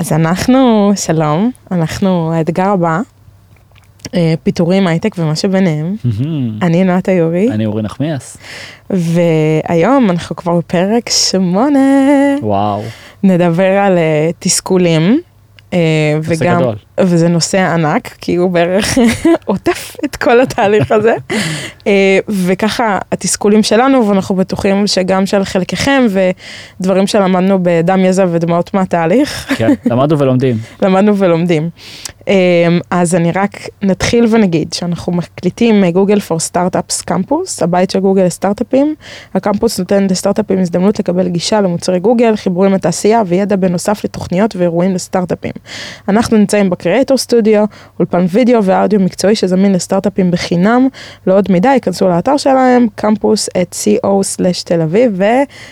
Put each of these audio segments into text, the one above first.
אז אנחנו, שלום, אנחנו האתגר הבא, אה, פיטורים, הייטק ומה שביניהם. אני נועה יורי. אני אורי נחמיאס. והיום אנחנו כבר בפרק שמונה. וואו. נדבר על אה, תסכולים. אה, וגם, גדול. וזה נושא ענק, כי הוא בערך עוטף את כל התהליך הזה. אה, וככה התסכולים שלנו, ואנחנו בטוחים שגם של חלקכם, ודברים שלמדנו בדם, יזע ודמעות מהתהליך. כן, למדנו ולומדים. למדנו ולומדים. אה, אז אני רק נתחיל ונגיד שאנחנו מקליטים גוגל פור סטארט-אפס קמפוס, הבית של גוגל לסטארט-אפים. הקמפוס נותן לסטארט-אפים הזדמנות לקבל גישה למוצרי גוגל, חיבורים לתעשייה וידע בנוסף לתוכניות ואירועים לסטארט-אפים. אנחנו נמצאים בקריאה. קריאטור סטודיו, אולפן וידאו ואודיו מקצועי שזמין לסטארט-אפים בחינם. לעוד מידע, ייכנסו לאתר שלהם, קמפוס את co/תל אביב,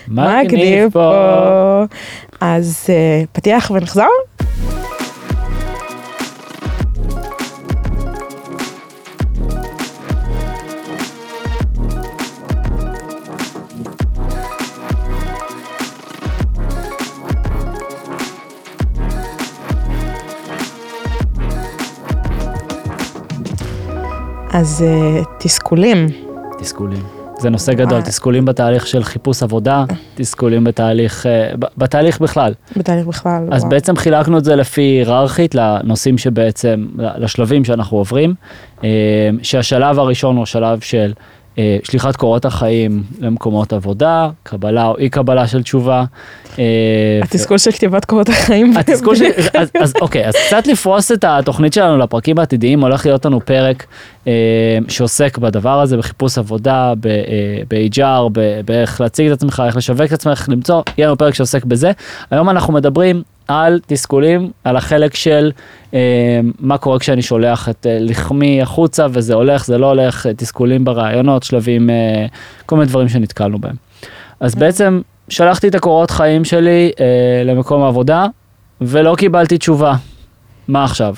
ומגניב פה. אז uh, פתיח ונחזור. אז uh, תסכולים. תסכולים. זה נושא גדול, אה. תסכולים בתהליך של חיפוש עבודה, תסכולים בתהליך, uh, בתהליך בכלל. בתהליך בכלל, אז וואו. בעצם חילקנו את זה לפי היררכית לנושאים שבעצם, לשלבים שאנחנו עוברים, שהשלב הראשון הוא השלב של אה, שליחת קורות החיים למקומות עבודה, קבלה או אי קבלה של תשובה. אה, התסכול של כתיבת קורות החיים. התסכול של, אז, אוקיי, אז קצת לפרוס את התוכנית שלנו לפרקים העתידיים, הולך להיות לנו פרק אה, שעוסק בדבר הזה, בחיפוש עבודה, ב-HR, באיך להציג את עצמך, איך לשווק את עצמך, איך למצוא, יהיה לנו פרק שעוסק בזה. היום אנחנו מדברים על תסכולים, על החלק של אה, מה קורה כשאני שולח את אה, לחמי החוצה וזה הולך, זה לא הולך, אה, תסכולים ברעיונות, שלבים, אה, כל מיני דברים שנתקלנו בהם. אז mm. בעצם שלחתי את הקורות חיים שלי אה, למקום העבודה ולא קיבלתי תשובה. מה עכשיו?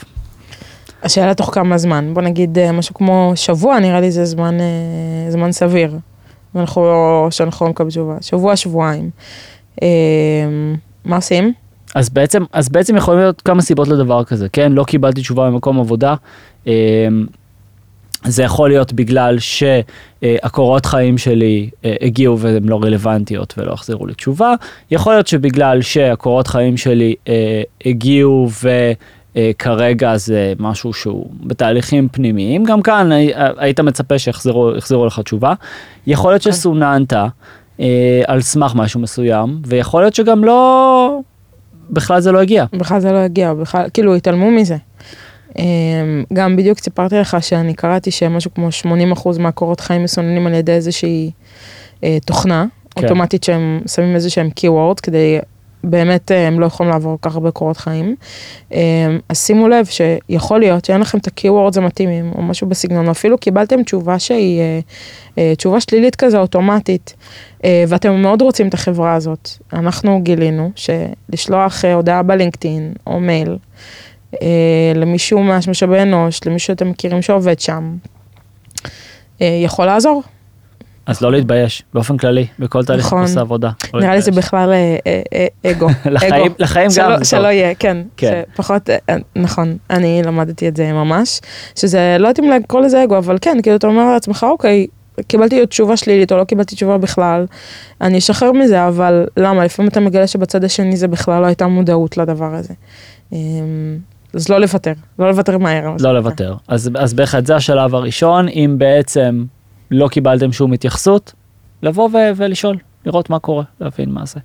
השאלה תוך כמה זמן, בוא נגיד אה, משהו כמו שבוע, נראה לי זה זמן, אה, זמן סביר. ואנחנו לא, שאנחנו לא מקבלים תשובה, שבוע, שבועיים. אה, מה עושים? אז בעצם, אז בעצם יכולים להיות כמה סיבות לדבר כזה, כן? לא קיבלתי תשובה במקום עבודה. אמ, זה יכול להיות בגלל שהקורות חיים שלי אה, הגיעו והן לא רלוונטיות ולא החזירו לי תשובה. יכול להיות שבגלל שהקורות חיים שלי אה, הגיעו וכרגע זה משהו שהוא בתהליכים פנימיים. גם כאן היית מצפה שיחזירו לך תשובה. יכול להיות כן. שסוננת אה, על סמך משהו מסוים, ויכול להיות שגם לא... בכלל זה לא הגיע. בכלל זה לא הגיע, בכלל, כאילו התעלמו מזה. אמ, גם בדיוק סיפרתי לך שאני קראתי שמשהו כמו 80% מהקורות חיים מסוננים על ידי איזושהי אה, תוכנה כן. אוטומטית שהם שמים איזה שהם keywords כדי באמת אה, הם לא יכולים לעבור כל כך הרבה קורות חיים. אמ, אז שימו לב שיכול להיות שאין לכם את ה-keywords המתאימים או משהו בסגנון, או אפילו קיבלתם תשובה שהיא אה, אה, תשובה שלילית כזה אוטומטית, ואתם מאוד רוצים את החברה הזאת. אנחנו גילינו שלשלוח הודעה בלינקדאין או מייל למישהו מהמשאבי אנוש, למישהו שאתם מכירים שעובד שם, יכול לעזור. אז לא להתבייש באופן כללי בכל תהליך נכון. חיפוש העבודה. לא נראה לי זה בכלל אה, אה, אה, אגו. לחיים גם. שלא יהיה, כן. כן. פחות, נכון, אני למדתי את זה ממש, שזה לא יודעים לקרוא לזה אגו, אבל כן, כאילו אתה אומר לעצמך, אוקיי, קיבלתי תשובה שלילית או לא קיבלתי תשובה בכלל, אני אשחרר מזה, אבל למה? לפעמים אתה מגלה שבצד השני זה בכלל לא הייתה מודעות לדבר הזה. אמ, אז לא לוותר, לא לוותר מהר. לא לוותר. אז בהחלט זה השלב הראשון, אם בעצם לא קיבלתם שום התייחסות, לבוא ו- ולשאול, לראות מה קורה, להבין מה זה.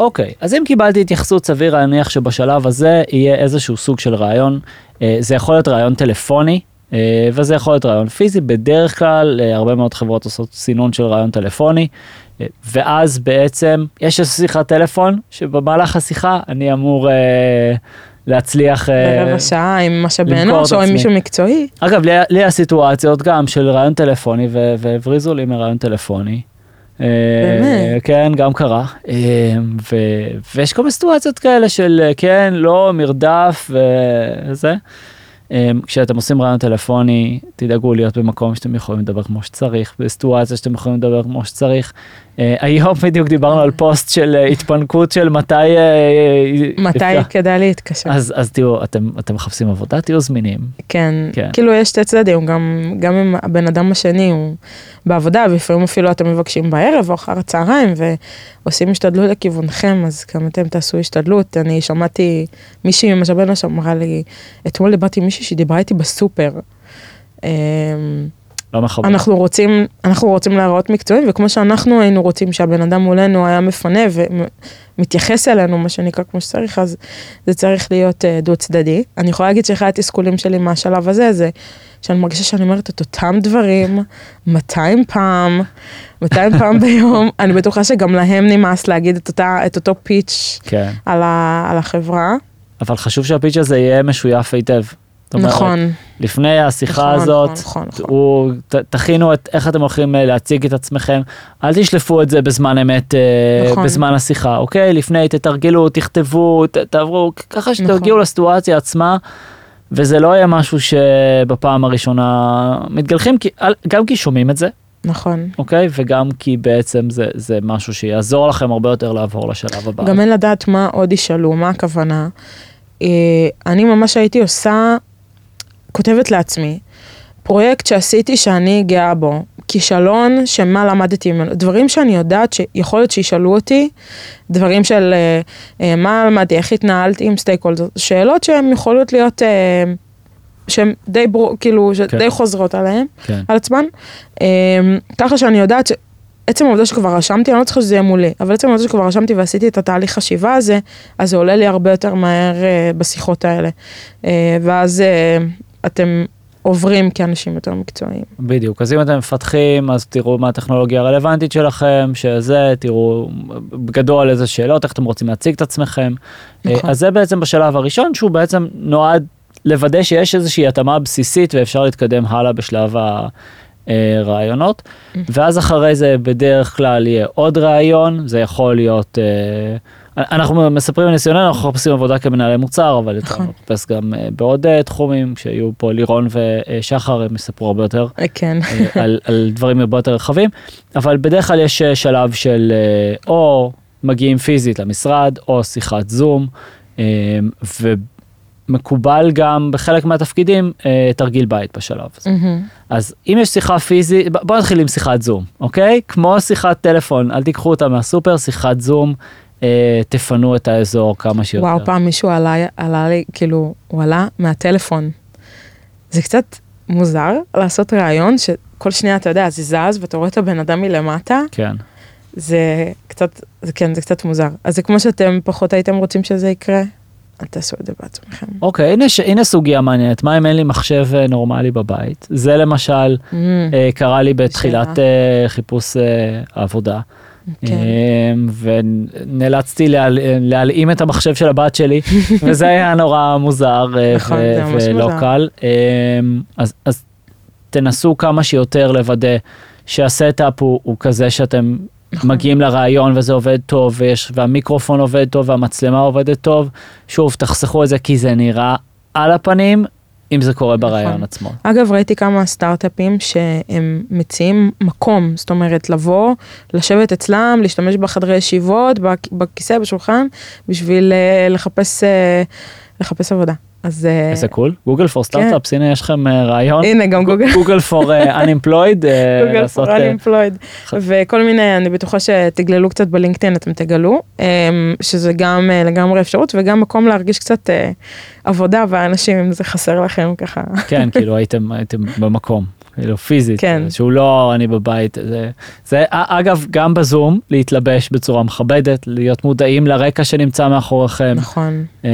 אוקיי, אז אם קיבלתי התייחסות, סביר להניח שבשלב הזה יהיה איזשהו סוג של רעיון, אה, זה יכול להיות רעיון טלפוני, אה, וזה יכול להיות רעיון פיזי, בדרך כלל אה, הרבה מאוד חברות עושות סינון של רעיון טלפוני, ואז בעצם יש איזו שיחת טלפון, שבמהלך השיחה אני אמור... להצליח ברבע uh, שעה עם משאבי אנוש או עם מישהו מקצועי. אגב, לי, לי הסיטואציות גם של רעיון טלפוני והבריזו לי מרעיון טלפוני. אה, באמת? כן, גם קרה. ו, ויש כל מיני סיטואציות כאלה של כן, לא, מרדף וזה. כשאתם עושים רעיון טלפוני, תדאגו להיות במקום שאתם יכולים לדבר כמו שצריך, בסיטואציה שאתם יכולים לדבר כמו שצריך. אה, היום בדיוק דיברנו על פוסט של אה, התפנקות של מתי... אה, מתי כדאי להתקשר. אז, אז תראו, אתם, אתם מחפשים עבודה, תהיו זמינים. כן, כן. כאילו יש שתי צדדים, גם, גם אם הבן אדם השני הוא בעבודה, ולפעמים אפילו אתם מבקשים בערב או אחר הצהריים, ועושים השתדלות לכיוונכם, אז גם אתם תעשו השתדלות. אני שמעתי מישהי ממשאבי אנוש אמרה לי, אתמול דיברתי עם מישהי שדיברה איתי בסופר. לא מכבד. אנחנו רוצים, אנחנו רוצים להיראות מקצועיים, וכמו שאנחנו היינו רוצים שהבן אדם מולנו היה מפנה ומתייחס אלינו, מה שנקרא כמו שצריך, אז זה צריך להיות אה, דו צדדי. אני יכולה להגיד שאחד התסכולים שלי מהשלב הזה, זה שאני מרגישה שאני אומרת את אותם דברים 200 פעם, 200 פעם ביום. אני בטוחה שגם להם נמאס להגיד את, אותה, את אותו פיץ' כן. על, ה, על החברה. אבל חשוב שהפיץ' הזה יהיה משויף היטב. אומרת, נכון. לפני השיחה נכון, הזאת, נכון, נכון. הוא, ת, תכינו את איך אתם הולכים אה, להציג את עצמכם, אל תשלפו את זה בזמן אמת, אה, נכון. בזמן השיחה, אוקיי? לפני תתרגלו, תכתבו, ת, תעברו, ככה נכון. שתגיעו לסיטואציה עצמה, וזה לא יהיה משהו שבפעם הראשונה מתגלחים, כי, גם כי שומעים את זה, נכון. אוקיי? וגם כי בעצם זה, זה משהו שיעזור לכם הרבה יותר לעבור לשלב הבא. גם אין לדעת מה עוד ישאלו, מה הכוונה. אה, אני ממש הייתי עושה, כותבת לעצמי, פרויקט שעשיתי שאני גאה בו, כישלון שמה למדתי ממנו, דברים שאני יודעת שיכול להיות שישאלו אותי, דברים של אה, אה, מה למדתי, איך התנהלתי עם סטייק הולדר, שאלות שהן יכולות להיות, אה, שהן די בור, כאילו, כן. שדי חוזרות עליהן. כן. על עצמן. אמ, ככה שאני יודעת שעצם העובדה שכבר רשמתי, אני לא צריכה שזה יהיה מולי, אבל עצם העובדה שכבר רשמתי ועשיתי את התהליך חשיבה הזה, אז זה עולה לי הרבה יותר מהר אה, בשיחות האלה. אה, ואז אה, אתם עוברים כאנשים יותר מקצועיים. בדיוק, אז אם אתם מפתחים, אז תראו מה הטכנולוגיה הרלוונטית שלכם, שזה, תראו בגדול איזה שאלות, איך אתם רוצים להציג את עצמכם. נכון. אה, אז זה בעצם בשלב הראשון, שהוא בעצם נועד לוודא שיש איזושהי התאמה בסיסית ואפשר להתקדם הלאה בשלב הרעיונות. ואז אחרי זה בדרך כלל יהיה עוד רעיון, זה יכול להיות... אנחנו מספרים מניסיוננו, אנחנו מחפשים עבודה כמנהלי מוצר, אבל יותר נכון. מחפש גם אה, בעוד אה, תחומים, שיהיו פה לירון ושחר, הם יספרו הרבה יותר אה, כן. על, על דברים הרבה יותר רחבים, אבל בדרך כלל יש שלב של או מגיעים פיזית למשרד, או שיחת זום, ומקובל גם בחלק מהתפקידים תרגיל בית בשלב הזה. אז אם יש שיחה פיזית, בוא נתחיל עם שיחת זום, אוקיי? כמו שיחת טלפון, אל תיקחו אותה מהסופר, שיחת זום, תפנו את האזור כמה שיותר. וואו, פעם מישהו עלה, עלה לי, כאילו, הוא עלה מהטלפון. זה קצת מוזר לעשות ראיון שכל שנייה, אתה יודע, זה זז ואתה רואה את הבן אדם מלמטה. כן. זה קצת, זה כן, זה קצת מוזר. אז זה כמו שאתם פחות הייתם רוצים שזה יקרה, אל תעשו את זה בעצמכם. אוקיי, הנה, ש- הנה סוגיה מעניינת, מה אם אין לי מחשב אה, נורמלי בבית? זה למשל Mm, אה, קרה לי בתחילת שאלה. אה, חיפוש אה, העבודה. כן. אה, ונאלצתי להל- להלאים את המחשב של הבת שלי, וזה היה נורא מוזר אה, נכון, ו- ולא מוזר. קל. אה, אז, אז תנסו כמה שיותר לוודא שה setup הוא, הוא כזה שאתם נכון. מגיעים לראיון וזה עובד טוב, ויש, והמיקרופון עובד טוב והמצלמה עובדת טוב. שוב, תחסכו את זה כי זה נראה על הפנים, אם זה קורה בראיון נכון. עצמו. אגב, ראיתי כמה סטארט-אפים שהם מציעים מקום, זאת אומרת, לבוא, לשבת אצלם, להשתמש בחדרי ישיבות, בכ- בכיסא, בשולחן, בשביל אה, לחפש, אה, לחפש עבודה. אז אה, איזה cool, Google for Startups, הנה יש לכם אה, רעיון. הנה, גם גוגל. Google for אה, Google for אה, unemployed, וכל מיני, אני בטוחה שתגללו קצת בלינקדאין, אתם תגלו, אמ, שזה גם אה, לגמרי אפשרות, וגם מקום להרגיש קצת אה, עבודה באנשים, אם זה חסר לכם ככה. כן, כאילו הייתם הייתם במקום, כאילו פיזית, כן. שהוא לא אני בבית, זה, זה א- אגב גם בזום להתלבש בצורה מכבדת, להיות מודעים לרקע שנמצא מאחוריכם, נכון, אה,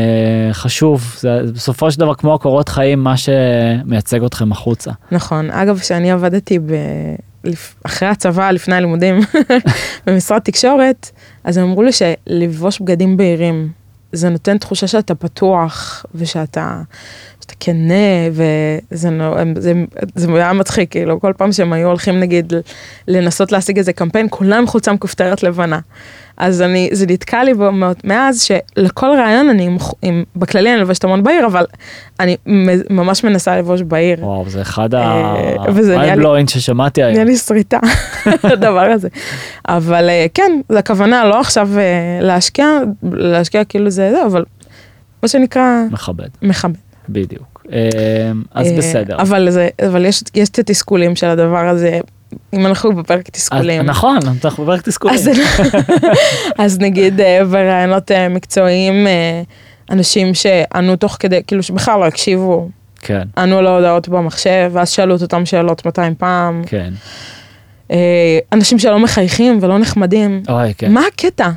חשוב, זה בסופו של דבר כמו הקורות חיים, מה שמייצג אתכם החוצה. נכון. אגב, כשאני עבדתי ב... אחרי הצבא, לפני הלימודים, במשרד תקשורת, אז הם אמרו לי שלבוש בגדים בהירים, זה נותן תחושה שאתה פתוח, ושאתה שאתה כנה, וזה זה, זה היה מצחיק, כאילו, כל פעם שהם היו הולכים נגיד לנסות להשיג איזה קמפיין, כולם חולצם כופתרת לבנה. אז אני, זה נתקע לי בו מאוד מאז שלכל רעיון אני, עם, עם, בכללי אני לובשת המון בהיר, אבל אני ממש מנסה לבוש בהיר. וואו, זה אחד אה, נהיה ה-mind blowing ששמעתי נהיה היום. לי שריטה, הדבר הזה. אבל אה, כן, זו הכוונה לא עכשיו אה, להשקיע, להשקיע כאילו זה זה, אבל מה שנקרא, מכבד, מכבד. בדיוק. אה, אז אה, בסדר. אבל זה, אבל יש, יש את התסכולים של הדבר הזה, אם אנחנו בפרק אז- תסכולים. נכון, אנחנו בפרק תסכולים. אז, אז נגיד אה, ברעיונות אה, מקצועיים, אנשים שענו תוך כדי, כאילו שבכלל לא הקשיבו, כן, ענו להודעות במחשב, ואז שאלו את אותם שאלות 200 פעם. כן. אנשים שלא מחייכים ולא נחמדים. אוי, כן. מה הקטע?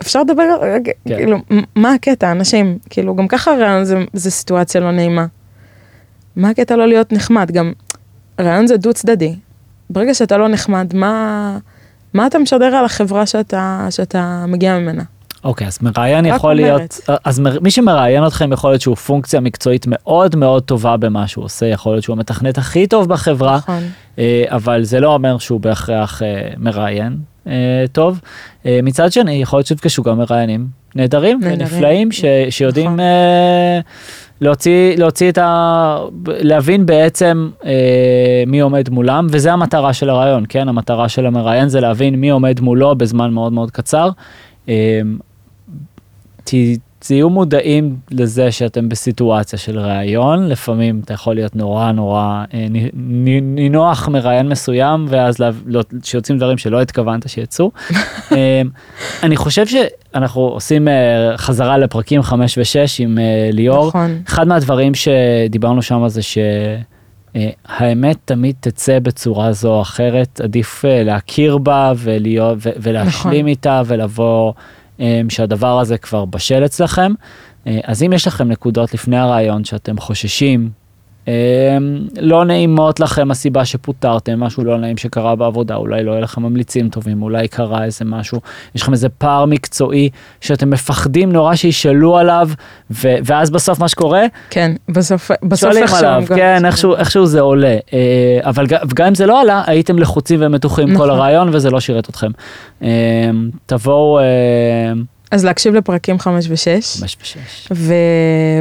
אפשר לדבר, כן. כאילו, מה הקטע, אנשים, כאילו, גם ככה רעיון זה, זה סיטואציה לא נעימה. מה הקטע לא להיות נחמד? גם, רעיון זה דו צדדי. ברגע שאתה לא נחמד, מה, מה אתה משדר על החברה שאתה, שאתה מגיע ממנה? אוקיי, אז מראיין יכול אומרת. להיות, אז מ- מי שמראיין אתכם יכול להיות שהוא פונקציה מקצועית מאוד מאוד טובה במה שהוא עושה, יכול להיות שהוא המתכנת הכי טוב בחברה, נכון. אה, אבל זה לא אומר שהוא בהכרח אה, מראיין טוב. אה, מצד שני, יכול להיות שתפגשו גם מראיינים נהדרים נהדרים. ונפלאים ש- שיודעים נכון. אה, להוציא, להוציא את ה... להבין בעצם אה, מי עומד מולם, וזה המטרה של הרעיון, כן? המטרה של המראיין זה להבין מי עומד מולו בזמן מאוד מאוד קצר. אה, ת- תהיו מודעים לזה שאתם בסיטואציה של ראיון, לפעמים אתה יכול להיות נורא נורא אה, נינוח מראיין מסוים, ואז לה- לא- שיוצאים דברים שלא התכוונת שיצאו. אה, אני חושב שאנחנו עושים אה, חזרה לפרקים 5 ו-6 עם אה, ליאור. נכון. אחד מהדברים שדיברנו שם זה שהאמת תמיד תצא בצורה זו או אחרת, עדיף להכיר בה ולהיות, ו- ולהשלים נכון. איתה ולבוא שהדבר הזה כבר בשל אצלכם. אה, אז אם יש לכם נקודות לפני הרעיון שאתם חוששים, לא נעימות לכם הסיבה שפוטרתם, משהו לא נעים שקרה בעבודה, אולי לא יהיה לכם ממליצים טובים, אולי קרה איזה משהו, יש לכם איזה פער מקצועי שאתם מפחדים נורא שישאלו עליו, ו- ואז בסוף מה שקורה, כן, בסוף, בסוף איכשהו עליו, גם- כן, איכשהו, איכשהו זה עולה, אה, אבל גם אם זה לא עלה, הייתם לחוצים ומתוחים כל נכון. הרעיון וזה לא שירת אתכם. אה, תבואו, אה, אז להקשיב לפרקים 5 ו-6. חמש ושש. ו-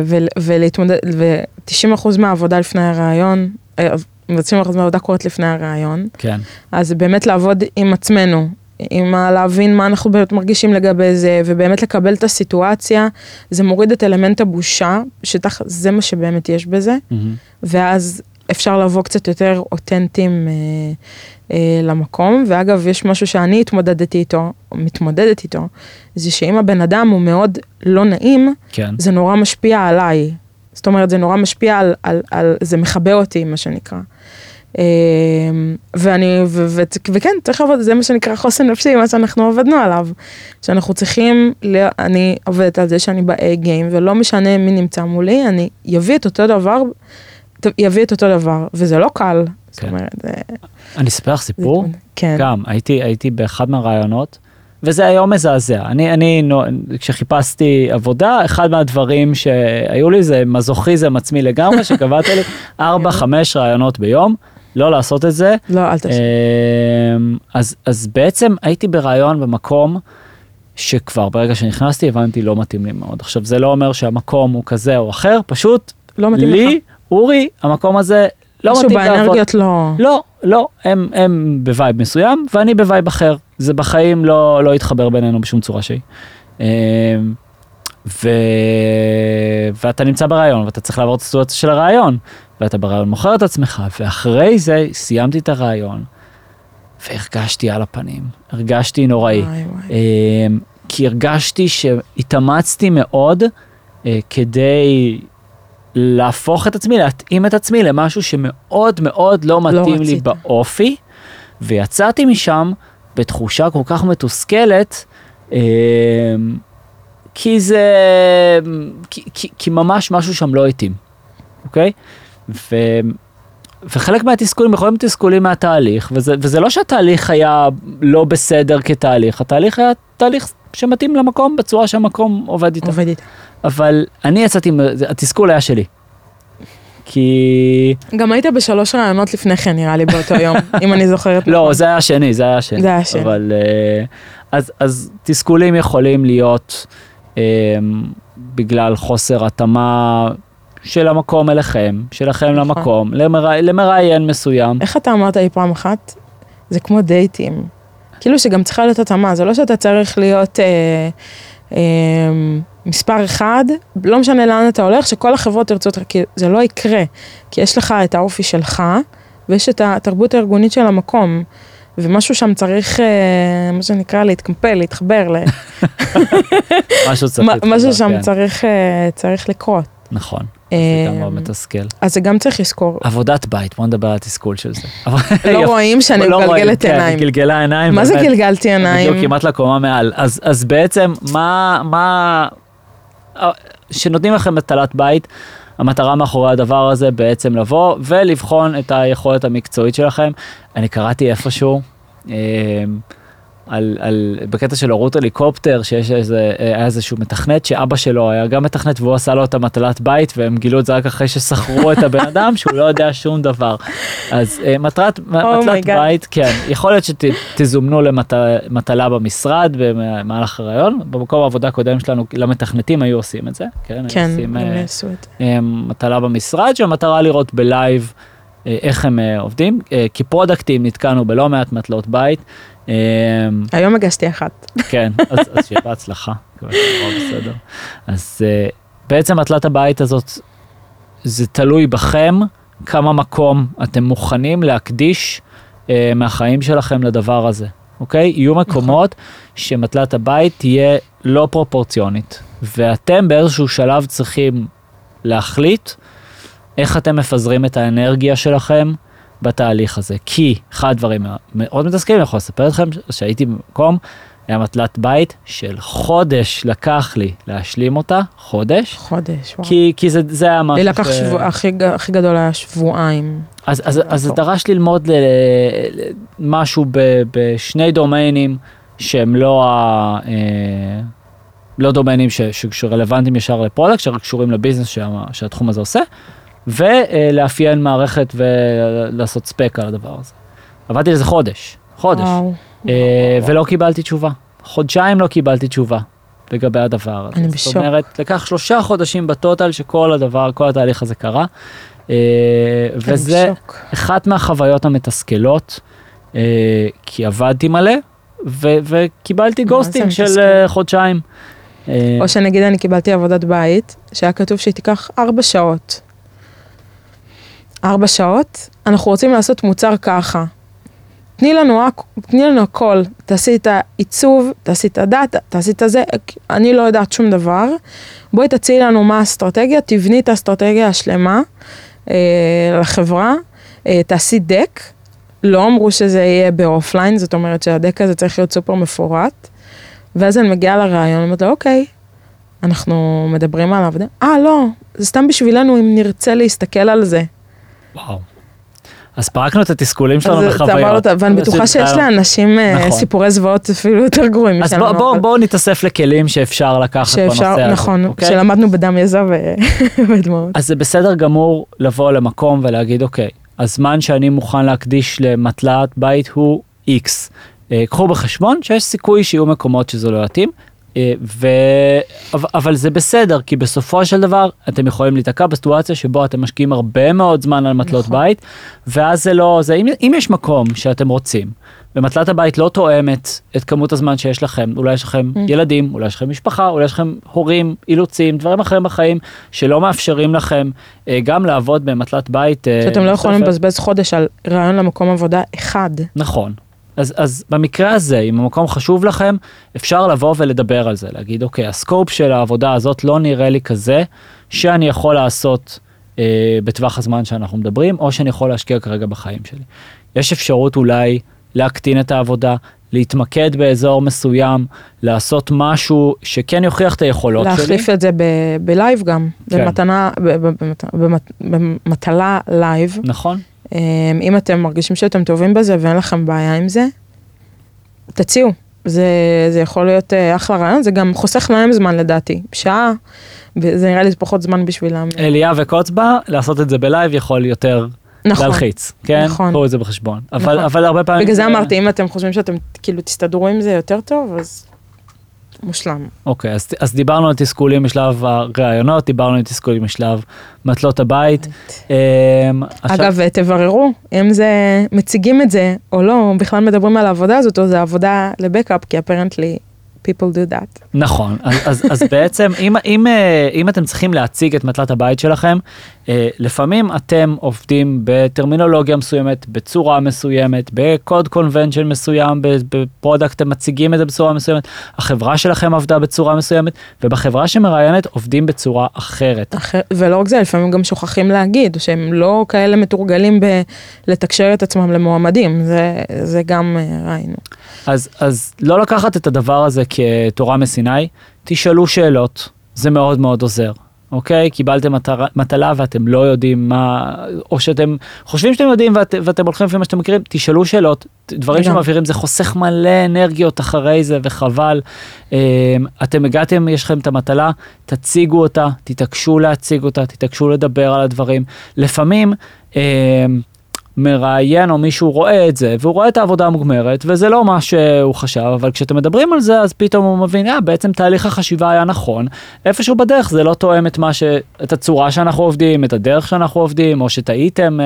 ו- ולהתמודד, ו-90% מהעבודה לפני הרעיון, אה, 90% מהעבודה קורית לפני הרעיון, כן, אז זה באמת לעבוד עם עצמנו, עם ה- להבין מה אנחנו באמת מרגישים לגבי זה, ובאמת לקבל את הסיטואציה, זה מוריד את אלמנט הבושה, שזה מה שבאמת יש בזה, מהמם. ואז אפשר לבוא קצת יותר אותנטיים אה, אה, למקום, ואגב, יש משהו שאני התמודדתי איתו, או מתמודדת איתו, זה שאם הבן אדם הוא מאוד לא נעים, כן, זה נורא משפיע עליי. זאת אומרת, זה נורא משפיע על, על, על זה מכבה אותי, מה שנקרא. אה, ואני, ו, ו, וכן, צריך לעבוד, זה מה שנקרא חוסן נפשי, מה שאנחנו עבדנו עליו. שאנחנו צריכים, ל- אני עובדת על זה שאני ב-A גיים, ולא משנה מי נמצא מולי, אני אביא את אותו דבר, יביא את אותו דבר, וזה לא קל. כן. אומרת, זה... אני אספר לך סיפור, כן. גם הייתי הייתי באחד מהרעיונות וזה היום מזעזע אני אני כשחיפשתי עבודה אחד מהדברים שהיו לי זה מזוכיזם עצמי לגמרי שקבעתי לי 4-5 רעיונות ביום לא לעשות את זה לא, אל תעשו. אמ, אז אז בעצם הייתי ברעיון במקום. שכבר ברגע שנכנסתי הבנתי לא מתאים לי מאוד עכשיו זה לא אומר שהמקום הוא כזה או אחר פשוט לא לי. לך. אורי המקום הזה לא משהו מתאים לעבוד. באנרגיות לא... לא, לא, הם, הם ב vibe מסוים ואני בווייב אחר. זה בחיים לא, לא יתחבר בינינו בשום צורה שהיא. אמ, ו... ואתה נמצא ברעיון ואתה צריך לעבור את הסיטואציה של הרעיון ואתה ברעיון מוכר את עצמך ואחרי זה סיימתי את הרעיון והרגשתי על הפנים, הרגשתי נוראי. וואי, וואי. אמ, כי הרגשתי שהתאמצתי מאוד אה, כדי להפוך את עצמי, להתאים את עצמי למשהו שמאוד מאוד לא מתאים לי רצית. באופי, ויצאתי משם בתחושה כל כך מתוסכלת, אמ, כי זה, כי, כי, כי ממש משהו שם לא התאים, אוקיי? ו... וחלק מהתסכולים יכולים להיות תסכולים מהתהליך, וזה, וזה לא שהתהליך היה לא בסדר כתהליך, התהליך היה תהליך שמתאים למקום בצורה שהמקום עובד איתו. עובד איתה. אבל אני יצאתי, התסכול היה שלי. כי... גם היית בשלוש רעיונות לפני כן, נראה לי, באותו יום, אם אני זוכרת. לא, נכון. זה היה השני, זה היה השני. זה היה השני. אבל... אה, אז, אז תסכולים יכולים להיות אה, בגלל חוסר התאמה של המקום אליכם, שלכם נכון. למקום, למרא... למראיין מסוים. איך אתה אמרת לי פעם אחת? זה כמו דייטים. כאילו שגם צריכה להיות התאמה, זה לא שאתה צריך להיות אה, אה, מספר אחד, לא משנה לאן אתה הולך, שכל החברות ירצו אותך, כי זה לא יקרה. כי יש לך את האופי שלך, ויש את התרבות הארגונית של המקום. ומשהו שם צריך, אה, מה שנקרא, להתקמפל, להתחבר, ל... משהו צריך להתחבר, משהו שם כן. צריך, אה, צריך לקרות. נכון, זה גם מאוד מתסכל. אז זה גם צריך לזכור. עבודת בית, בוא נדבר על התסכול של זה. לא רואים שאני לא מגלגלת כן, עיניים. היא גלגלה עיניים. מה זה. גלגלתי עיניים? בדיוק כמעט לקומה מעל. אז, בעצם מה, מה, שנותנים לכם מטלת בית, המטרה מאחורי הדבר הזה בעצם לבוא ולבחון את היכולת המקצועית שלכם. אני קראתי איפשהו, אה, על, על, בקטע של הורות הליקופטר, שיש איזה, היה איזשהו מתכנת שאבא שלו היה גם מתכנת והוא עשה לו את המטלת בית והם גילו את זה רק אחרי ששכרו את הבן אדם שהוא לא יודע שום דבר. אז אה, מטרת, מטלת God. בית, כן, יכול להיות שתזומנו למטלה במשרד במהלך הרעיון, במקום העבודה הקודם שלנו למתכנתים היו עושים את זה, כן, היו כן, עושים, אה, יעשו את זה. אה, מטלה במשרד שהמטרה לראות בלייב אה, איך הם אה, עובדים, אה, כפרודקטים נתקענו בלא מעט מטלות בית. אה, היום הגשתי אחת. כן, אז, שיהיה בהצלחה. אז uh, בעצם מטלת הבית הזאת, זה תלוי בכם, כמה מקום אתם מוכנים להקדיש uh, מהחיים שלכם לדבר הזה, אוקיי? יהיו מקומות שמטלת הבית תהיה לא פרופורציונית, ואתם באיזשהו שלב צריכים להחליט איך אתם מפזרים את האנרגיה שלכם בתהליך הזה. כי אחד הדברים מאוד מתסכלים, אני יכול לספר לכם שהייתי במקום, היה מטלת בית של חודש לקח לי להשלים אותה, חודש, חודש, וואו. כי, כי זה, זה היה משהו לי לקח ש- שבוע, הכי הכי גדול היה שבועיים. אז, אז, אז זה. דרש ללמוד ל, ל, משהו ב, בשני דומיינים שהם לא, ה, אה, לא domainים ש, ש, שרלוונטיים ישר ל product, שקשורים ל business שה, שהתחום הזה עושה, ולאפיין מערכת ולעשות spec על הדבר הזה. עבדתי לזה חודש, חודש, וואו. אה, ולא קיבלתי תשובה. חודשיים לא קיבלתי תשובה לגבי הדבר הזה. אני זאת אומרת,, לקח שלושה חודשים ב total שכל הדבר, כל התהליך הזה קרה. אה, וזה אחת מהחוויות המתסכלות, אה, כי עבדתי מלא, ו- וקיבלתי ghosting של מתסכל? חודשיים. או שנגיד אני קיבלתי עבודת בית, שהיה כתוב שהיא תיקח ארבע שעות. ארבע שעות, אנחנו רוצים לעשות מוצר ככה. תני לנו, תני לנו הכל, תעשי את העיצוב, תעשי את ה data, תעשי את הזה, אני לא יודעת שום דבר. בואי תציעי לנו מה האסטרטגיה, תבני את האסטרטגיה השלמה אה, לחברה, אה, תעשי דק. לא אמרו שזה יהיה באופליין, זאת אומרת שהדק הזה צריך להיות סופר מפורט. ואז אני מגיעה לרעיון, אומרת לו, אוקיי, אנחנו מדברים על העבודה. אה, לא, זה סתם בשבילנו אם נרצה להסתכל על זה. וואו. אז פרקנו את התסכולים שלנו בחוויות. ואני בטוחה שיש לאנשים אה, נכון. סיפורי זוועות אפילו יותר גרועים אז. בואו נתאסף לכלים שאפשר לקחת בנושא הזה. נכון, אוקיי? שלמדנו בדם יזע ו- ודמעות. אז זה בסדר גמור לבוא למקום ולהגיד, אוקיי, הזמן שאני מוכן להקדיש למטלת בית הוא X. אה, קחו בחשבון שיש סיכוי שיהיו מקומות שזה לא יתאים, אה, ו... אבל- זה בסדר, כי בסופו של דבר אתם יכולים להיתקע בסיטואציה שבו אתם משקיעים הרבה מאוד זמן על מטלות נכון. בית, ואז זה לא, זה, אם, אם יש מקום שאתם רוצים, ומטלת הבית לא תואמת את כמות הזמן שיש לכם, אולי יש לכם Mm. ילדים, אולי יש לכם משפחה, אולי יש לכם הורים, אילוצים, דברים אחרים בחיים, שלא מאפשרים לכם אה, גם לעבוד במטלת בית. אה, שאתם לא יכולים. לבזבז חודש על רעיון למקום עבודה אחד. נכון. אז, אז במקרה הזה, אם המקום חשוב לכם, אפשר לבוא ולדבר על זה, להגיד, אוקיי, הסקופ של העבודה הזאת לא נראה לי כזה, שאני יכול לעשות אה, בטווח הזמן שאנחנו מדברים, או שאני יכול להשקיע כרגע בחיים שלי. יש אפשרות אולי להקטין את העבודה, להתמקד באזור מסוים, לעשות משהו שכן יוכיח את היכולות שלי. להחליף את זה ב- ב live גם, כן. במתנה, במטלה live. נכון? אמ, אם אתם מרגישים שאתם טובים בזה ואין לכם בעיה עם זה, תציעו. זה, זה יכול להיות אה, אחלה רעיון, זה גם חוסך להם זמן לדעתי, שעה, וזה נראה לי פחות זמן בשבילם. אליה וקוץ בה, לעשות את זה ב live יכול יותר נכון, להלחיץ, כן? נכון. קחו את זה בחשבון. אבל, נכון. אבל הרבה פעמים... בגלל זה אמרתי, אם אתם חושבים שאתם כאילו תסתדרו עם זה יותר טוב, אז מושלם. אוקיי, אז, אז דיברנו על תסכולים בשלב הראיונות, דיברנו על תסכולים בשלב מטלות הבית. עכשיו- אגב, תבררו אם זה, מציגים את זה או לא, בכלל מדברים על העבודה הזאת, או זה עבודה ל backup, כי apparently people do that. נכון, אז, אז, אז בעצם אם, אם, אה, אם אתם צריכים להציג את מטלת הבית שלכם, אה, לפעמים אתם עובדים בטרמינולוגיה מסוימת, בצורה מסוימת, ב code convention מסוים, ב product אתם מציגים את זה בצורה מסוימת, החברה שלכם עבדה בצורה מסוימת, ובחברה שמראיינת עובדים בצורה אחרת. אחר, ולא רק זה, לפעמים גם שוכחים להגיד, שהם לא כאלה מתורגלים בלתקשר את עצמם למועמדים, זה, זה גם אה, ראינו. אז, אז לא לקחת את הדבר הזה כתורה מסיני, תשאלו שאלות, זה מאוד מאוד עוזר. אוקיי? קיבלתם מטרה, מטלה ואתם לא יודעים מה, או שאתם חושבים שאתם יודעים ואת, ואתם הולכים לפי מה שאתם מכירים, תשאלו שאלות, דברים. שמעבירים זה חוסך מלא אנרגיות אחרי זה וחבל. אה, אתם הגעתם, יש לכם את המטלה, תציגו אותה, תתעקשו להציג אותה, תתעקשו לדבר על הדברים. לפעמים אה, מראיין או מישהו רואה את זה והוא רואה את העבודה המוגמרת וזה לא מה שהוא חשב אבל כשאתם מדברים על זה אז פתאום הוא מבין אה, בעצם תהליך החשיבה היה נכון איפשהו בדרך זה לא תואם את מה ש... את הצורה שאנחנו עובדים את הדרך שאנחנו עובדים או שטעיתם אה,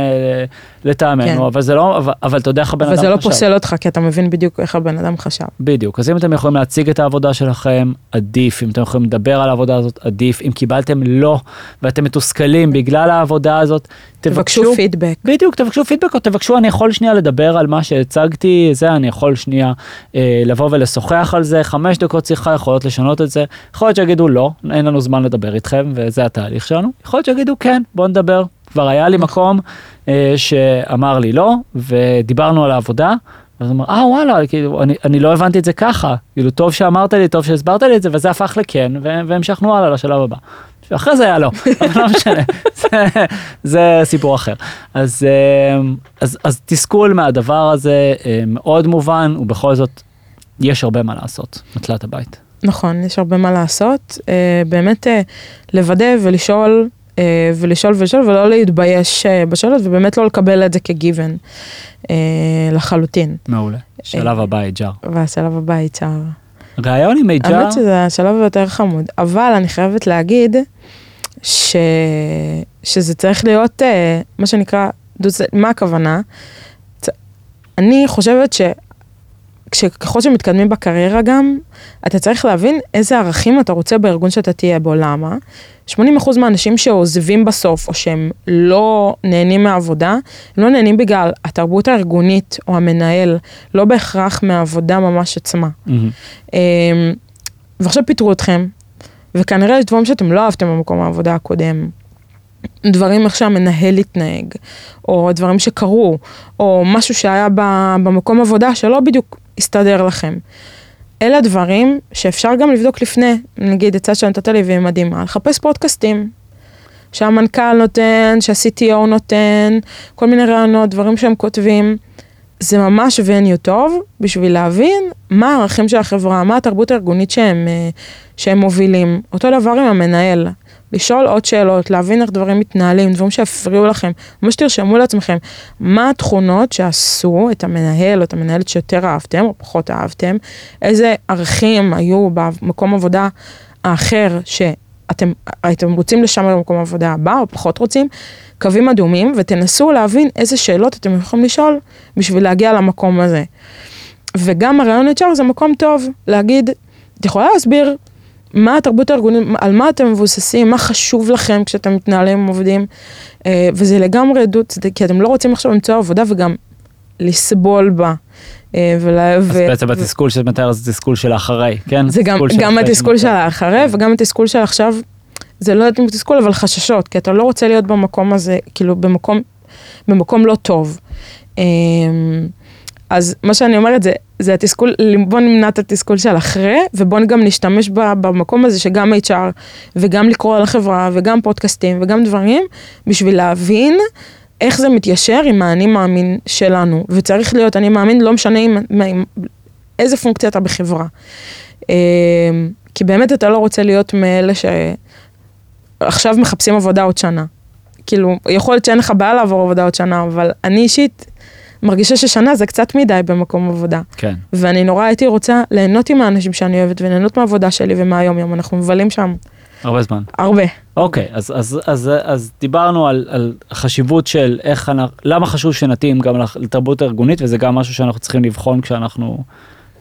לטעמנו כן. אבל זה לא אבל, אבל אתה יודע איך הבן אדם אבל זה לא חשב. פוסל אותך, כי אתה מבין בדיוק איך הבן אדם חשב. בדיוק אז אם אתם יכולים להציג את העבודה שלכם עדיף אם אתם יכולים לדבר על העבודה הזאת עדיף אם קיבלתם לא ואתם מתוסכלים בגלל העבודה הזאת תבקשו פידבק. בדיוק, תבקשו פידבק או תבקשו, אני יכול שנייה לדבר על מה שהצגתי, זה, אני יכול שנייה אה, לבוא ולשוחח על זה, חמש דקות שיחה יכולות לשנות את זה, יכול להיות שיגידו לא, אין לנו זמן לדבר איתכם וזה התהליך שלנו, יכול להיות שיגידו כן, בוא נדבר, כבר היה לי מקום אה, שאמר לי לא, ודיברנו על העבודה. אז אמר, אה וואלה, כאילו, אני, אני לא הבנתי את זה ככה, כאילו טוב שאמרת לי, טוב שהסברת לי את זה, וזה הפך לכן, והמשכנו הלאה לשלב הבא. אחרי זה היה לא, אבל לא משנה, זה, זה סיפור אחר. אז, אה, אז, אז תסכול מהדבר הזה אה, מאוד מובן, ובכל זאת יש הרבה מה לעשות, מטלת הבית. נכון, יש הרבה מה לעשות. אה, באמת אה, לוודא ולשאול, ולשאול ולשאול, ולא להתבייש בשאלות, ובאמת לא לקבל את זה כגיוון לחלוטין. מעולה. שלב הבא, ג'אר. והשלב הבא יצר. ראיון עם HR, האמת שזה השלב היותר חמוד, אבל אני חייבת להגיד ש... שזה צריך להיות אה, מה שנקרא, דוס... מה הכוונה? אני חושבת ש... כשככל שמתקדמים בקריירה גם, אתה צריך להבין איזה ערכים אתה רוצה בארגון שאתה תהיה בו, למה? 80% מהאנשים שעוזבים בסוף, או שהם לא נהנים מהעבודה, הם לא נהנים בגלל התרבות הארגונית או המנהל, לא בהכרח מהעבודה ממש עצמה. מהמם. אמ, ועכשיו פיטרו אתכם, וכנראה יש דברים שאתם לא אהבתם במקום העבודה הקודם. דברים איך שהמנהל התנהג, או דברים שקרו, או משהו שהיה במקום עבודה שלא בדיוק הסתדר לכם. אלה הדברים שאפשר גם לבדוק לפני, נגיד עצה שנתת לי והיא מדהימה, לחפש פודקאסטים. שהמנכ"ל נותן, שה-CTO נותן, כל מיני רעיונות, דברים שהם כותבים. זה ממש וניו טוב בשביל להבין מה הערכים של החברה, מה התרבות הארגונית שהם, אה, שהם מובילים. אותו דבר עם המנהל, לשאול עוד שאלות, להבין איך דברים מתנהלים, דברים שהפריעו לכם, ממש תרשמו לעצמכם, מה התכונות שעשו את המנהל או את המנהלת שיותר אהבתם או פחות אהבתם, איזה ערכים היו במקום עבודה האחר שאתם הייתם רוצים לשם במקום העבודה הבא או פחות רוצים, קווים אדומים, ותנסו להבין איזה שאלות אתם יכולים לשאול בשביל להגיע למקום הזה. וגם הרעיון HR זה מקום טוב להגיד, את יכולה להסביר מה התרבות הארגונית, על מה אתם מבוססים, מה חשוב לכם כשאתם מתנהלים עם עובדים, אה, וזה לגמרי עדות, כי אתם לא רוצים עכשיו למצוא עבודה וגם לסבול בה. אה, ולה- אז ו- בעצם התסכול שאת מתאר זה תסכול של האחרי, כן? זה גם, גם התסכול של. האחרי וגם התסכול של עכשיו, זה לא יודעת אם תסכול, אבל חששות, כי אתה לא רוצה להיות במקום הזה, כאילו במקום, במקום לא טוב. אמ, אז מה שאני אומרת זה, זה התסכול, בוא נמנע את התסכול של אחרי, ובוא גם נשתמש ב- במקום הזה שגם HR, וגם לקרוא על החברה, וגם פודקאסטים, וגם דברים, בשביל להבין איך זה מתיישר עם האני מאמין שלנו. וצריך להיות אני מאמין, לא משנה אם, אם, איזה פונקציה אתה בחברה. אה, כי באמת אתה לא רוצה להיות מאלה שעכשיו מחפשים עבודה עוד שנה. כאילו, יכול להיות שאין לך בעיה לעבור עבודה עוד שנה, אבל אני אישית מרגישה ששנה זה קצת מדי במקום עבודה. כן. ואני נורא הייתי רוצה ליהנות עם האנשים שאני אוהבת וליהנות מהעבודה שלי ומהיום יום, אנחנו מבלים שם הרבה זמן. הרבה. אוקיי, אז, אז, אז, אז דיברנו על, על חשיבות של איך אנחנו, למה חשוב שנתאים גם לתרבות הארגונית, וזה גם משהו שאנחנו צריכים לבחון כשאנחנו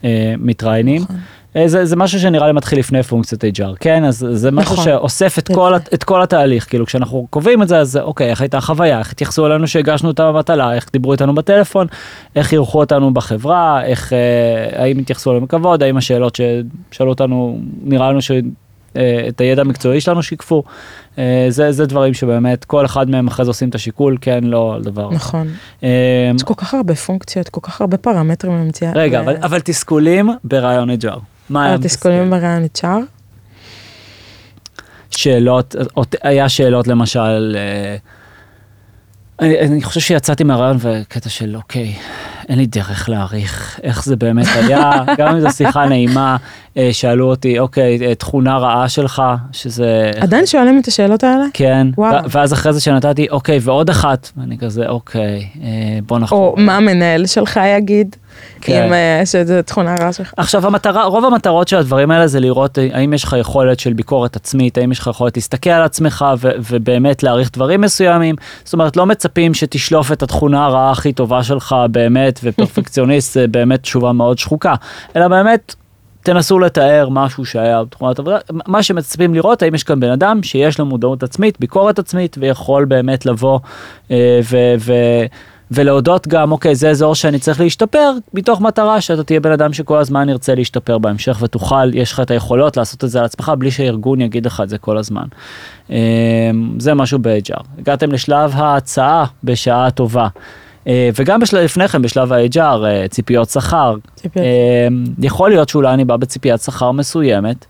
אה, מתראיינים. נכון. אה, זה, זה משהו שנראה לי מתחיל לפני פונקציית HR, כן? אז זה משהו נכון. שאוסף את כל, את כל התהליך, כאילו כשאנחנו קובעים את זה, אז אוקיי, איך הייתה החוויה, איך התייחסו אלינו שהגשנו את המטלה, איך דיברו איתנו בטלפון, איך אירחו אותנו בחברה, איך, אה, האם התייחסו אלינו בכבוד, האם השאלות ששאלו אותנו, נראה לנו ש... אה, את הידע המקצועי שלנו שיקפו. אה, זה, זה דברים שבאמת כל אחד מהם אחרי זה עושים את השיקול, כן, לא, על דבר. נכון. יש כל כך הרבה פונקציות, כל כך הרבה פרמטרים למציאה. רגע, אבל, אבל תסכולים ברעיון HR. מה היה תסכולים ברעיון HR? שאלות, היה שאלות למשל, אני, אני חושב שיצאתי מהרעיון וקטע של אוקיי, אין לי דרך להעריך איך זה באמת היה, גם אם זו שיחה נעימה, אה, שאלו אותי, אוקיי, אה, תכונה רעה שלך, שזה... עדיין שואלים את השאלות האלה? כן, וואו. ואז אחרי זה שנתתי, אוקיי, ועוד אחת, ואני כזה, אוקיי, אה, בוא נחזור. או מה המנהל שלך יגיד? כן. עם שזה תכונה רעה שלך. עכשיו המטרה, רוב המטרות של הדברים האלה זה לראות האם יש לך יכולת של ביקורת עצמית, האם יש לך יכולת להסתכל על עצמך ו- ובאמת להעריך דברים מסוימים. זאת אומרת, לא מצפים שתשלוף את התכונה הרעה הכי טובה שלך באמת, ופרפקציוניסט זה באמת תשובה מאוד שחוקה, אלא באמת תנסו לתאר משהו שהיה בתכונת עבודה, מה שמצפים לראות, האם יש כאן בן אדם שיש לו מודעות עצמית, ביקורת עצמית, ויכול באמת לבוא אה, ו... ו- ולהודות גם, אוקיי, זה אזור שאני צריך להשתפר, מתוך מטרה שאתה תהיה בן אדם שכל הזמן ירצה להשתפר בהמשך ותוכל, יש לך את היכולות לעשות את זה על עצמך בלי שהארגון יגיד לך את זה כל הזמן. אה, זה משהו ב-HR. הגעתם לשלב ההצעה בשעה טובה. אה, וגם בשל... לפני כן בשלב ה-HR, אה, ציפיות שכר. ציפיות. אה, יכול להיות שאולי אני בא בציפיית שכר מסוימת.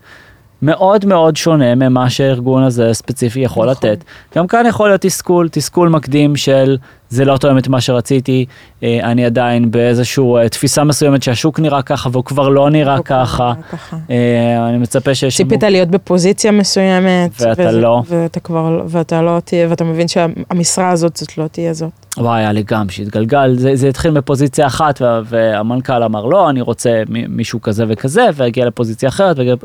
מאוד מאוד שונה ממה שהארגון הזה ספציפי יכול נכון. לתת. גם כאן יכול להיות תסכול, תסכול מקדים של זה לא תואם את מה שרציתי, אה, אני עדיין באיזושהי אה, תפיסה מסוימת שהשוק נראה ככה והוא כבר לא נראה לא ככה. ככה. אה, אני מצפה שיש... ציפית להיות בפוזיציה מסוימת. ואתה וזה, לא. ואתה כבר, ואתה לא תהיה, ואתה מבין שהמשרה הזאת זאת לא תהיה זאת. וואי, היה לי גם שהתגלגל, זה, זה התחיל בפוזיציה אחת והמנכ"ל אמר לא, אני רוצה מישהו כזה וכזה, והגיע לפוזיציה אחרת, והגיע...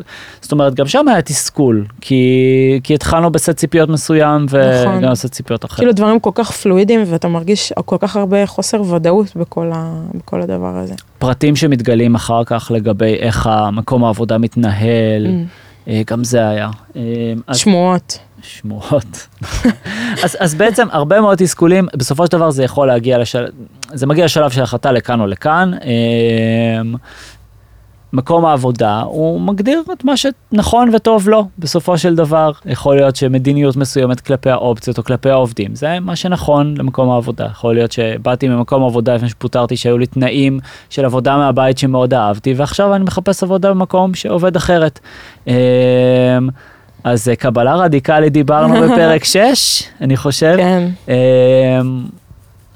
זאת אומרת, גם שם היה תסכול, כי, כי התחלנו בסט ציפיות מסוים וגם נכון. בסט ציפיות אחר. כאילו דברים כל כך פלואידים ואתה מרגיש כל כך הרבה חוסר ודאות בכל, ה, בכל הדבר הזה. פרטים שמתגלים אחר כך לגבי איך המקום העבודה מתנהל, mm. אה, גם זה היה. אה, שמועות. שמועות. אז, אז בעצם הרבה מאוד תסכולים, בסופו של דבר זה יכול להגיע לשלב, זה מגיע לשלב של החלטה לכאן או לכאן. אה, מקום העבודה הוא מגדיר את מה שנכון וטוב לו בסופו של דבר יכול להיות שמדיניות מסוימת כלפי האופציות או כלפי העובדים זה מה שנכון למקום העבודה יכול להיות שבאתי ממקום עבודה לפני שפוטרתי שהיו לי תנאים של עבודה מהבית שמאוד אהבתי ועכשיו אני מחפש עבודה במקום שעובד אחרת. אמ, אז קבלה רדיקלית דיברנו בפרק 6 אני חושב. כן.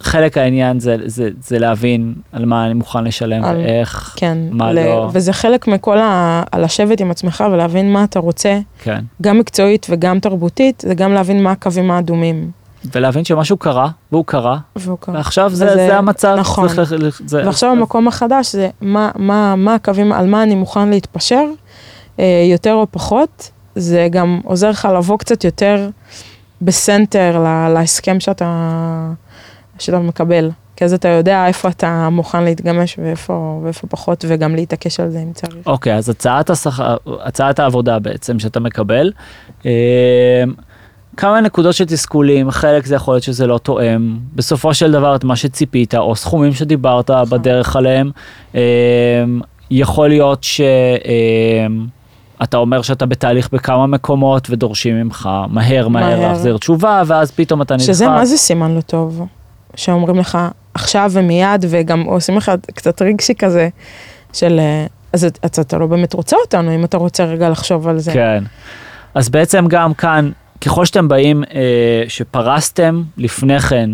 חלק העניין זה, זה, זה להבין על מה אני מוכן לשלם על, ואיך, כן, מה ל, לא. וזה חלק מכל ה... לשבת עם עצמך ולהבין מה אתה רוצה, כן. גם מקצועית וגם תרבותית, זה גם להבין מה הקווים האדומים. ולהבין שמשהו קרה, והוא קרה, והוא קרה. ועכשיו זה, זה המצב. נכון. זה, זה, ועכשיו זה... המקום החדש זה מה, מה, מה הקווים, על מה אני מוכן להתפשר, אה, יותר או פחות, זה גם עוזר לך לבוא קצת יותר בסנטר להסכם שאתה... שאתה מקבל. כי אז אתה יודע איפה אתה מוכן להתגמש ואיפה, ואיפה פחות, וגם להתעקש על זה אם צריך. אוקיי, okay, אז הצעת, השכר, הצעת העבודה בעצם שאתה מקבל, אה, כמה נקודות של תסכולים, חלק זה יכול להיות שזה לא תואם, בסופו של דבר את מה שציפית, או סכומים שדיברת נכון. בדרך עליהם, אה, יכול להיות ש... אה, אתה אומר שאתה בתהליך בכמה מקומות ודורשים ממך מהר מהר, מהר. להחזיר תשובה ואז פתאום אתה נדחה. שזה מה זה סימן לא טוב. שאומרים לך עכשיו ומיד, וגם עושים לך קצת רגשי כזה, של אה, אז אתה, אתה לא באמת רוצה אותנו, אם אתה רוצה רגע לחשוב על זה. כן. אז בעצם גם כאן, ככל שאתם באים, אה, שפרסתם לפני כן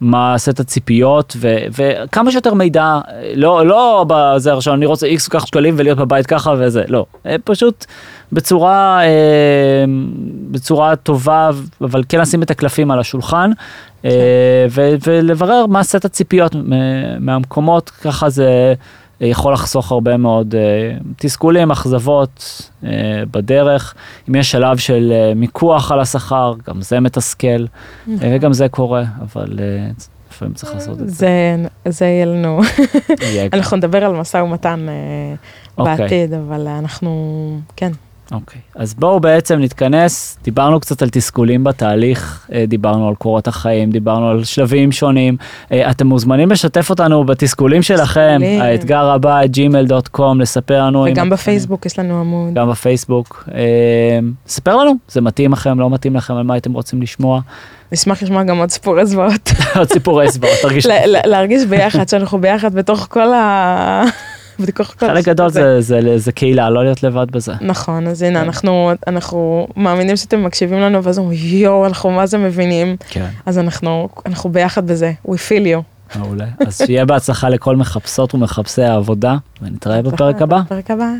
מה סט הציפיות ו, וכמה שיותר מידע, לא, לא בזה עכשיו אני רוצה איקס כך שקלים ולהיות בבית ככה וזה, לא, אה, פשוט בצורה, אה, בצורה טובה, אבל כן לשים את הקלפים על השולחן כן. ו, ולברר מה סט הציפיות מהמקומות, ככה זה יכול לחסוך הרבה מאוד תסכולים, אכזבות בדרך. אם יש שלב של מיקוח על השכר, גם זה מתסכל, נכון. וגם זה קורה, אבל לפעמים צריך לעשות את זה. זה יהיה לנו, אנחנו נדבר על משא ומתן אוקיי. בעתיד, אבל אנחנו, כן. אוקיי, okay. אז בואו בעצם נתכנס, דיברנו קצת על תסכולים בתהליך, אה, דיברנו על קורות החיים, דיברנו על שלבים שונים, אה, אתם מוזמנים לשתף אותנו בתסכולים שלכם, האתגר הבא, gmail.com, לספר לנו. וגם בפייסבוק יש לנו עמוד. גם בפייסבוק, אה, ספר לנו, זה מתאים לכם, לא מתאים לכם, על מה הייתם רוצים לשמוע. נשמח לשמוע גם עוד סיפורי זוועות. עוד סיפורי זוועות, תרגיש. להרגיש ביחד, שאנחנו ביחד בתוך כל ה... חלק גדול זה, זה, זה, זה קהילה, לא להיות לבד בזה. נכון, אז הנה, כן. אנחנו, אנחנו מאמינים שאתם מקשיבים לנו, ואז אומרים, יואו, אנחנו מה זה מבינים. כן. אז אנחנו, אנחנו ביחד בזה, we feel you. מעולה. אז שיהיה בהצלחה לכל מחפשות ומחפשי העבודה, ונתראה בפרק הבא. בפרק הבא.